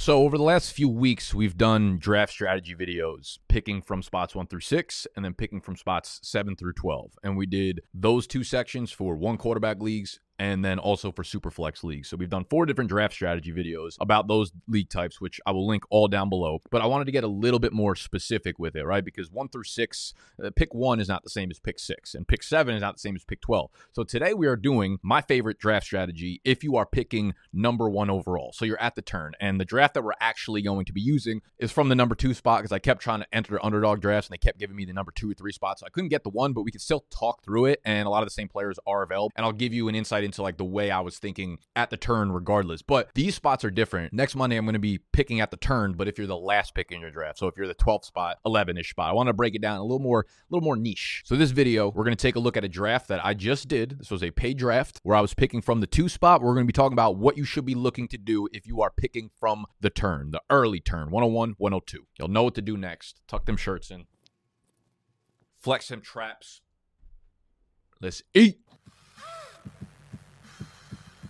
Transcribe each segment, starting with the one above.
So, over the last few weeks, we've done draft strategy videos, picking from spots one through six, and then picking from spots seven through 12. And we did those two sections for one quarterback leagues and then also for Superflex leagues. So we've done four different draft strategy videos about those league types, which I will link all down below. But I wanted to get a little bit more specific with it, right? Because one through six, uh, pick one is not the same as pick six, and pick seven is not the same as pick 12. So today we are doing my favorite draft strategy if you are picking number one overall. So you're at the turn, and the draft that we're actually going to be using is from the number two spot because I kept trying to enter underdog drafts and they kept giving me the number two or three spots. So I couldn't get the one, but we could still talk through it, and a lot of the same players are available. And I'll give you an insight into like the way I was thinking at the turn, regardless. But these spots are different. Next Monday, I'm going to be picking at the turn, but if you're the last pick in your draft, so if you're the 12th spot, 11ish spot, I want to break it down a little more, a little more niche. So this video, we're going to take a look at a draft that I just did. This was a paid draft where I was picking from the two spot. We're going to be talking about what you should be looking to do if you are picking from the turn, the early turn, 101, 102. You'll know what to do next. Tuck them shirts in, flex them traps. Let's eat.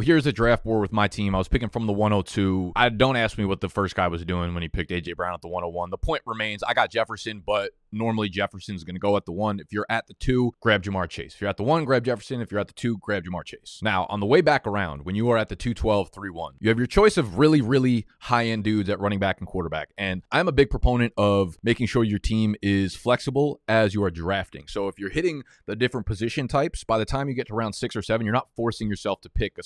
here's a draft board with my team. I was picking from the 102. I don't ask me what the first guy was doing when he picked AJ Brown at the 101. The point remains I got Jefferson, but normally Jefferson's going to go at the one. If you're at the two, grab Ja'Marr Chase. If you're at the one, grab Jefferson. If you're at the two, grab Ja'Marr Chase. Now, on the way back around, when you are at the 212 3 1, you have your choice of really, really high end dudes at running back and quarterback. And I'm a big proponent of making sure your team is flexible as you are drafting. So if you're hitting the different position types, by the time you get to round six or seven, you're not forcing yourself to pick a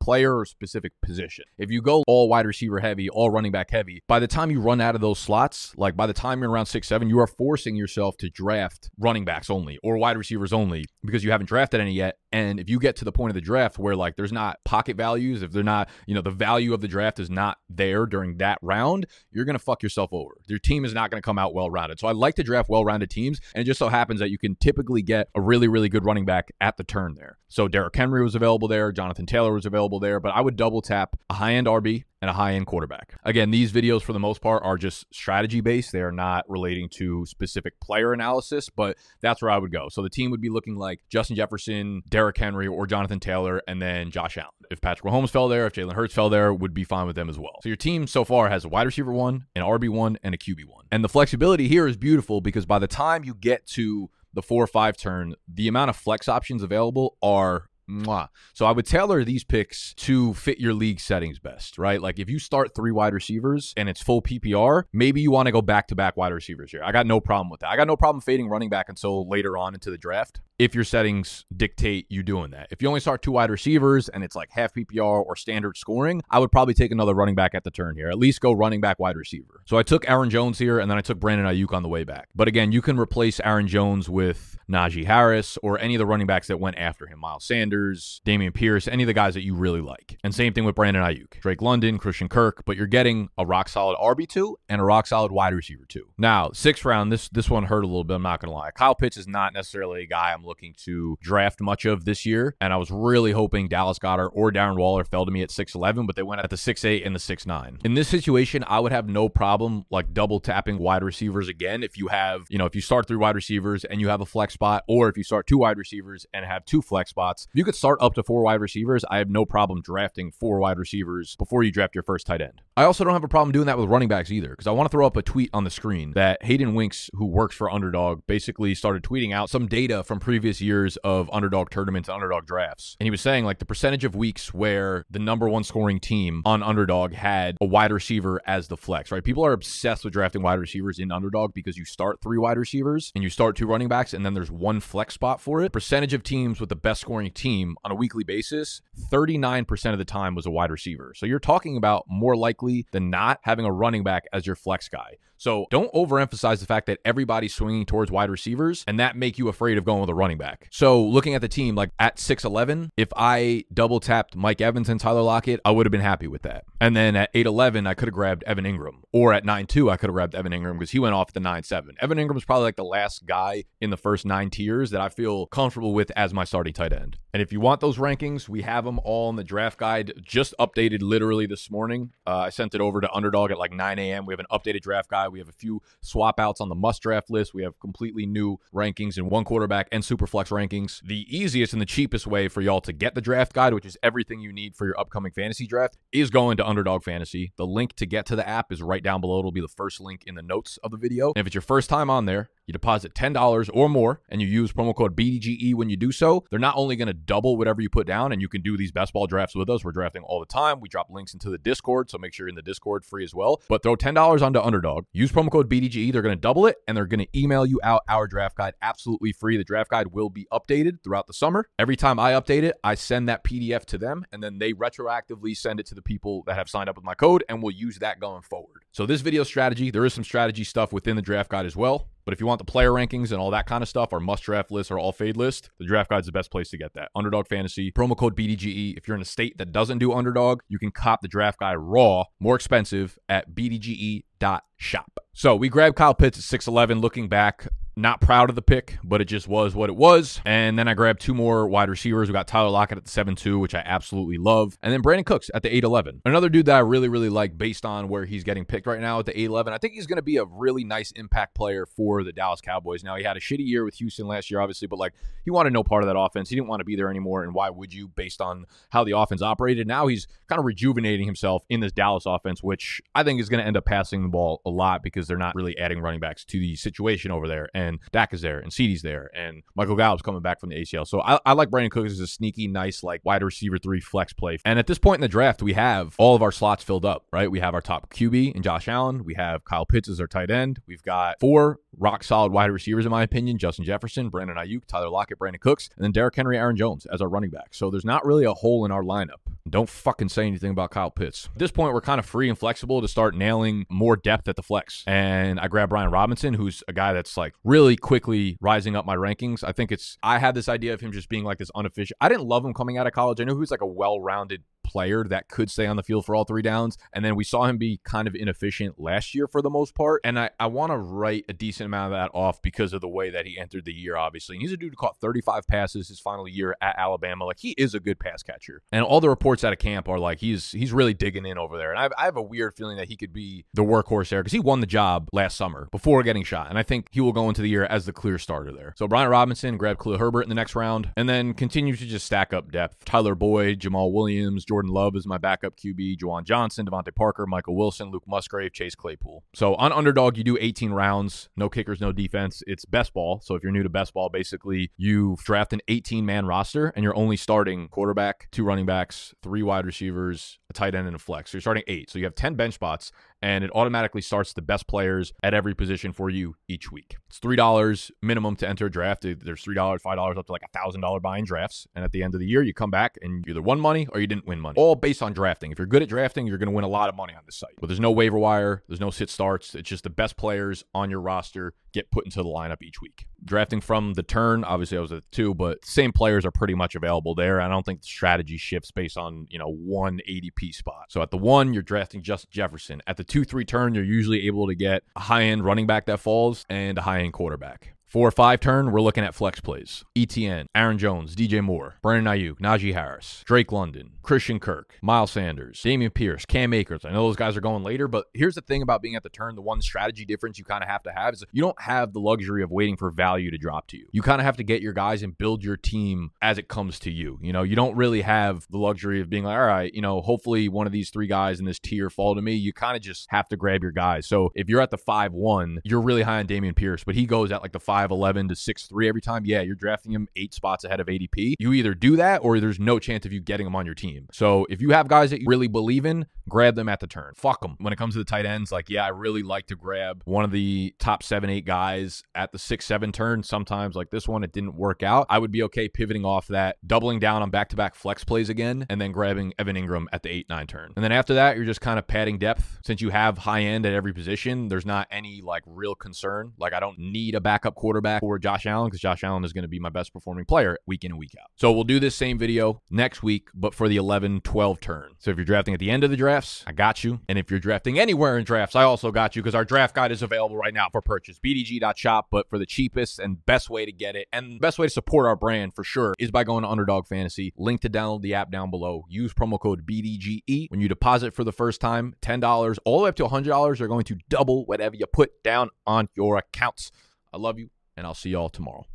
player or specific position. If you go all wide receiver heavy, all running back heavy, by the time you run out of those slots, like by the time you're around six, seven, you are forcing yourself to draft running backs only or wide receivers only because you haven't drafted any yet. And if you get to the point of the draft where like there's not pocket values, if they're not, you know, the value of the draft is not there during that round, you're going to fuck yourself over. Your team is not going to come out well rounded. So I like to draft well rounded teams. And it just so happens that you can typically get a really, really good running back at the turn there. So Derrick Henry was available there. Jonathan Taylor was available there. But I would double tap a high end RB and a high end quarterback. Again, these videos for the most part are just strategy based. They are not relating to specific player analysis, but that's where I would go. So the team would be looking like Justin Jefferson, Derrick Henry, or Jonathan Taylor, and then Josh Allen. If Patrick Mahomes fell there, if Jalen Hurts fell there, would be fine with them as well. So your team so far has a wide receiver one, an RB one, and a QB one. And the flexibility here is beautiful because by the time you get to the four or five turn, the amount of flex options available are Mwah. So I would tailor these picks to fit your league settings best, right? Like if you start three wide receivers and it's full PPR, maybe you want to go back to back wide receivers here. I got no problem with that. I got no problem fading running back until later on into the draft if your settings dictate you doing that. If you only start two wide receivers and it's like half PPR or standard scoring, I would probably take another running back at the turn here. At least go running back wide receiver. So I took Aaron Jones here and then I took Brandon Aiyuk on the way back. But again, you can replace Aaron Jones with Najee Harris or any of the running backs that went after him. Miles Sanders, Dameon Pierce, any of the guys that you really like. And same thing with Brandon Aiyuk. Drake London, Christian Kirk, but you're getting a rock solid RB2 and a rock solid wide receiver 2. Now, sixth round, this this one hurt a little bit, I'm not to lie. Kyle Pitts is not necessarily a guy I'm looking to draft much of this year. And I was really hoping Dallas Goedert or Darren Waller fell to me at 6'11, but they went at the 6'8 and the 6'9. In this situation, I would have no problem like double tapping wide receivers again if you have, you know, if you start three wide receivers and you have a flex spot, or if you start two wide receivers and have two flex spots. You could start up to four wide receivers, I have no problem drafting four wide receivers before you draft your first tight end. I also don't have a problem doing that with running backs either, because I want to throw up a tweet on the screen that Hayden Winks, who works for Underdog, basically started tweeting out some data from previous years of underdog tournaments and underdog drafts. And he was saying like the percentage of weeks where the number one scoring team on underdog had a wide receiver as the flex, right? People are obsessed with drafting wide receivers in underdog because you start three wide receivers and you start two running backs and then there's one flex spot for it. Percentage of teams with the best scoring team on a weekly basis, 39% of the time was a wide receiver. So you're talking about more likely than not having a running back as your flex guy. So don't overemphasize the fact that everybody's swinging towards wide receivers and that make you afraid of going with a running back. So looking at the team, like at 6'11, if I double tapped Mike Evans and Tyler Lockett, I would have been happy with that. And then at 8'11, I could have grabbed Evan Engram. Or at 9'2, I could have grabbed Evan Engram because he went off at the 9'7. Evan Engram's probably like the last guy in the first nine tiers that I feel comfortable with as my starting tight end. And if you want those rankings, we have them all in the draft guide, just updated literally this morning. Uh, I sent it over to Underdog at like 9 a.m. We have an updated draft guide We have a few swap outs on the must draft list. We have completely new rankings in one quarterback and super flex rankings. The easiest and the cheapest way for y'all to get the draft guide, which is everything you need for your upcoming fantasy draft, is going to Underdog Fantasy. The link to get to the app is right down below. It'll be the first link in the notes of the video. And if it's your first time on there, you deposit $10 or more and you use promo code BDGE when you do so, they're not only going to double whatever you put down and you can do these best ball drafts with us. We're drafting all the time. We drop links into the Discord, so make sure you're in the Discord free as well. But throw $10 onto Underdog. Use promo code BDGE. They're going to double it and they're going to email you out our draft guide absolutely free. The draft guide will be updated throughout the summer. Every time I update it, I send that PDF to them and then they retroactively send it to the people that have signed up with my code and we'll use that going forward. So this video strategy, there is some strategy stuff within the draft guide as well. But if you want the player rankings and all that kind of stuff, our must draft list or all fade list, the draft guide is the best place to get that. Underdog Fantasy, promo code BDGE. If you're in a state that doesn't do underdog, you can cop the draft guide raw, more expensive at BDGE.shop. So we grabbed Kyle Pitts at 6'11. Looking back, not proud of the pick, but it just was what it was. And then I grabbed two more wide receivers. We got Tyler Lockett at the 7 2, which I absolutely love. And then Brandin Cooks at the 8 11. Another dude that I really, really like based on where he's getting picked right now at the 8 11. I think he's going to be a really nice impact player for the Dallas Cowboys. Now, he had a shitty year with Houston last year, obviously, but like he wanted no part of that offense. He didn't want to be there anymore. And why would you, based on how the offense operated? Now he's kind of rejuvenating himself in this Dallas offense, which I think is going to end up passing the ball a lot because they're not really adding running backs to the situation over there. And Dak is there and CeeDee's there, and Michael Gallup's coming back from the ACL. So I, I like Brandin Cooks as a sneaky, nice, like wide receiver three flex play. And at this point in the draft, we have all of our slots filled up, right? We have our top QB and Josh Allen. We have Kyle Pitts as our tight end. We've got four rock solid wide receivers, in my opinion Justin Jefferson, Brandon Aiyuk, Tyler Lockett, Brandin Cooks, and then Derrick Henry, Aaron Jones as our running back. So there's not really a hole in our lineup. Don't fucking say anything about Kyle Pitts. At this point, we're kind of free and flexible to start nailing more depth at the flex. And I grab Brian Robinson, who's a guy that's like really quickly rising up my rankings. I think it's, I had this idea of him just being like this unofficial. I didn't love him coming out of college. I knew he was like a well rounded player that could stay on the field for all three downs. And then we saw him be kind of inefficient last year for the most part. And I, I want to write a decent amount of that off because of the way that he entered the year, obviously. And he's a dude who caught 35 passes his final year at Alabama. Like he is a good pass catcher. And all the reports out of camp are like he's he's really digging in over there. And I have, I have a weird feeling that he could be the workhorse there because he won the job last summer before getting shot. And I think he will go into the year as the clear starter there. So Brian Robinson, grabbed Khalil Herbert in the next round, and then continue to just stack up depth. Tyler Boyd, Jamaal Williams, Jordan Love is my backup QB, Juwan Johnson, DeVante Parker, Michael Wilson, Luke Musgrave, Chase Claypool. So on underdog, you do 18 rounds, no kickers, no defense. It's best ball. So if you're new to best ball, basically you draft an 18 man roster and you're only starting quarterback, two running backs, three wide receivers, a tight end, and a flex. So you're starting eight. So you have 10 bench spots and it automatically starts the best players at every position for you each week. It's three dollars minimum to enter a draft. There's three dollars, five dollars, up to like a thousand dollar buying drafts. And at the end of the year, you come back and you either won money or you didn't win money. All based on drafting. If you're good at drafting, you're going to win a lot of money on this site. But there's no waiver wire. There's no sit starts. It's just the best players on your roster get put into the lineup each week. Drafting from the turn, obviously I was at two, but same players are pretty much available there. I don't think the strategy shifts based on, you know, one ADP spot. So at the one, you're drafting Justin Jefferson. At the two, three turn, you're usually able to get a high end running back that falls and a high end quarterback. Four or five turn, we're looking at flex plays. Etienne, Aaron Jones, DJ Moore, Brandon Aiyuk, Najee Harris, Drake London, Christian Kirk, Miles Sanders, Dameon Pierce, Cam Akers. I know those guys are going later, but here's the thing about being at the turn. The one strategy difference you kind of have to have is you don't have the luxury of waiting for value to drop to you. You kind of have to get your guys and build your team as it comes to you. You know, you don't really have the luxury of being like, all right, you know, hopefully one of these three guys in this tier fall to me. You kind of just have to grab your guys. So if you're at the 5 1, you're really high on Dameon Pierce, but he goes at like the 5 11 to 6 6'3 every time, yeah, you're drafting him eight spots ahead of ADP. You either do that or there's no chance of you getting him on your team. So if you have guys that you really believe in, grab them at the turn. Fuck them. When it comes to the tight ends, like, yeah, I really like to grab one of the top seven, eight guys at the six, seven turn. Sometimes, like this one, it didn't work out. I would be okay pivoting off that, doubling down on back to back flex plays again, and then grabbing Evan Engram at the eight, nine turn. And then after that, you're just kind of padding depth. Since you have high end at every position, there's not any like real concern. Like, I don't need a backup quarterback quarterback for Josh Allen because Josh Allen is going to be my best performing player week in and week out. So we'll do this same video next week, but for the 11 12 turn. So if you're drafting at the end of the drafts, I got you. And if you're drafting anywhere in drafts, I also got you because our draft guide is available right now for purchase. BDG.shop, but for the cheapest and best way to get it and best way to support our brand for sure is by going to Underdog Fantasy. Link to download the app down below. Use promo code BDGE when you deposit for the first time. $10 all the way up to $100 are going to double whatever you put down on your accounts. I love you, and I'll see y'all tomorrow.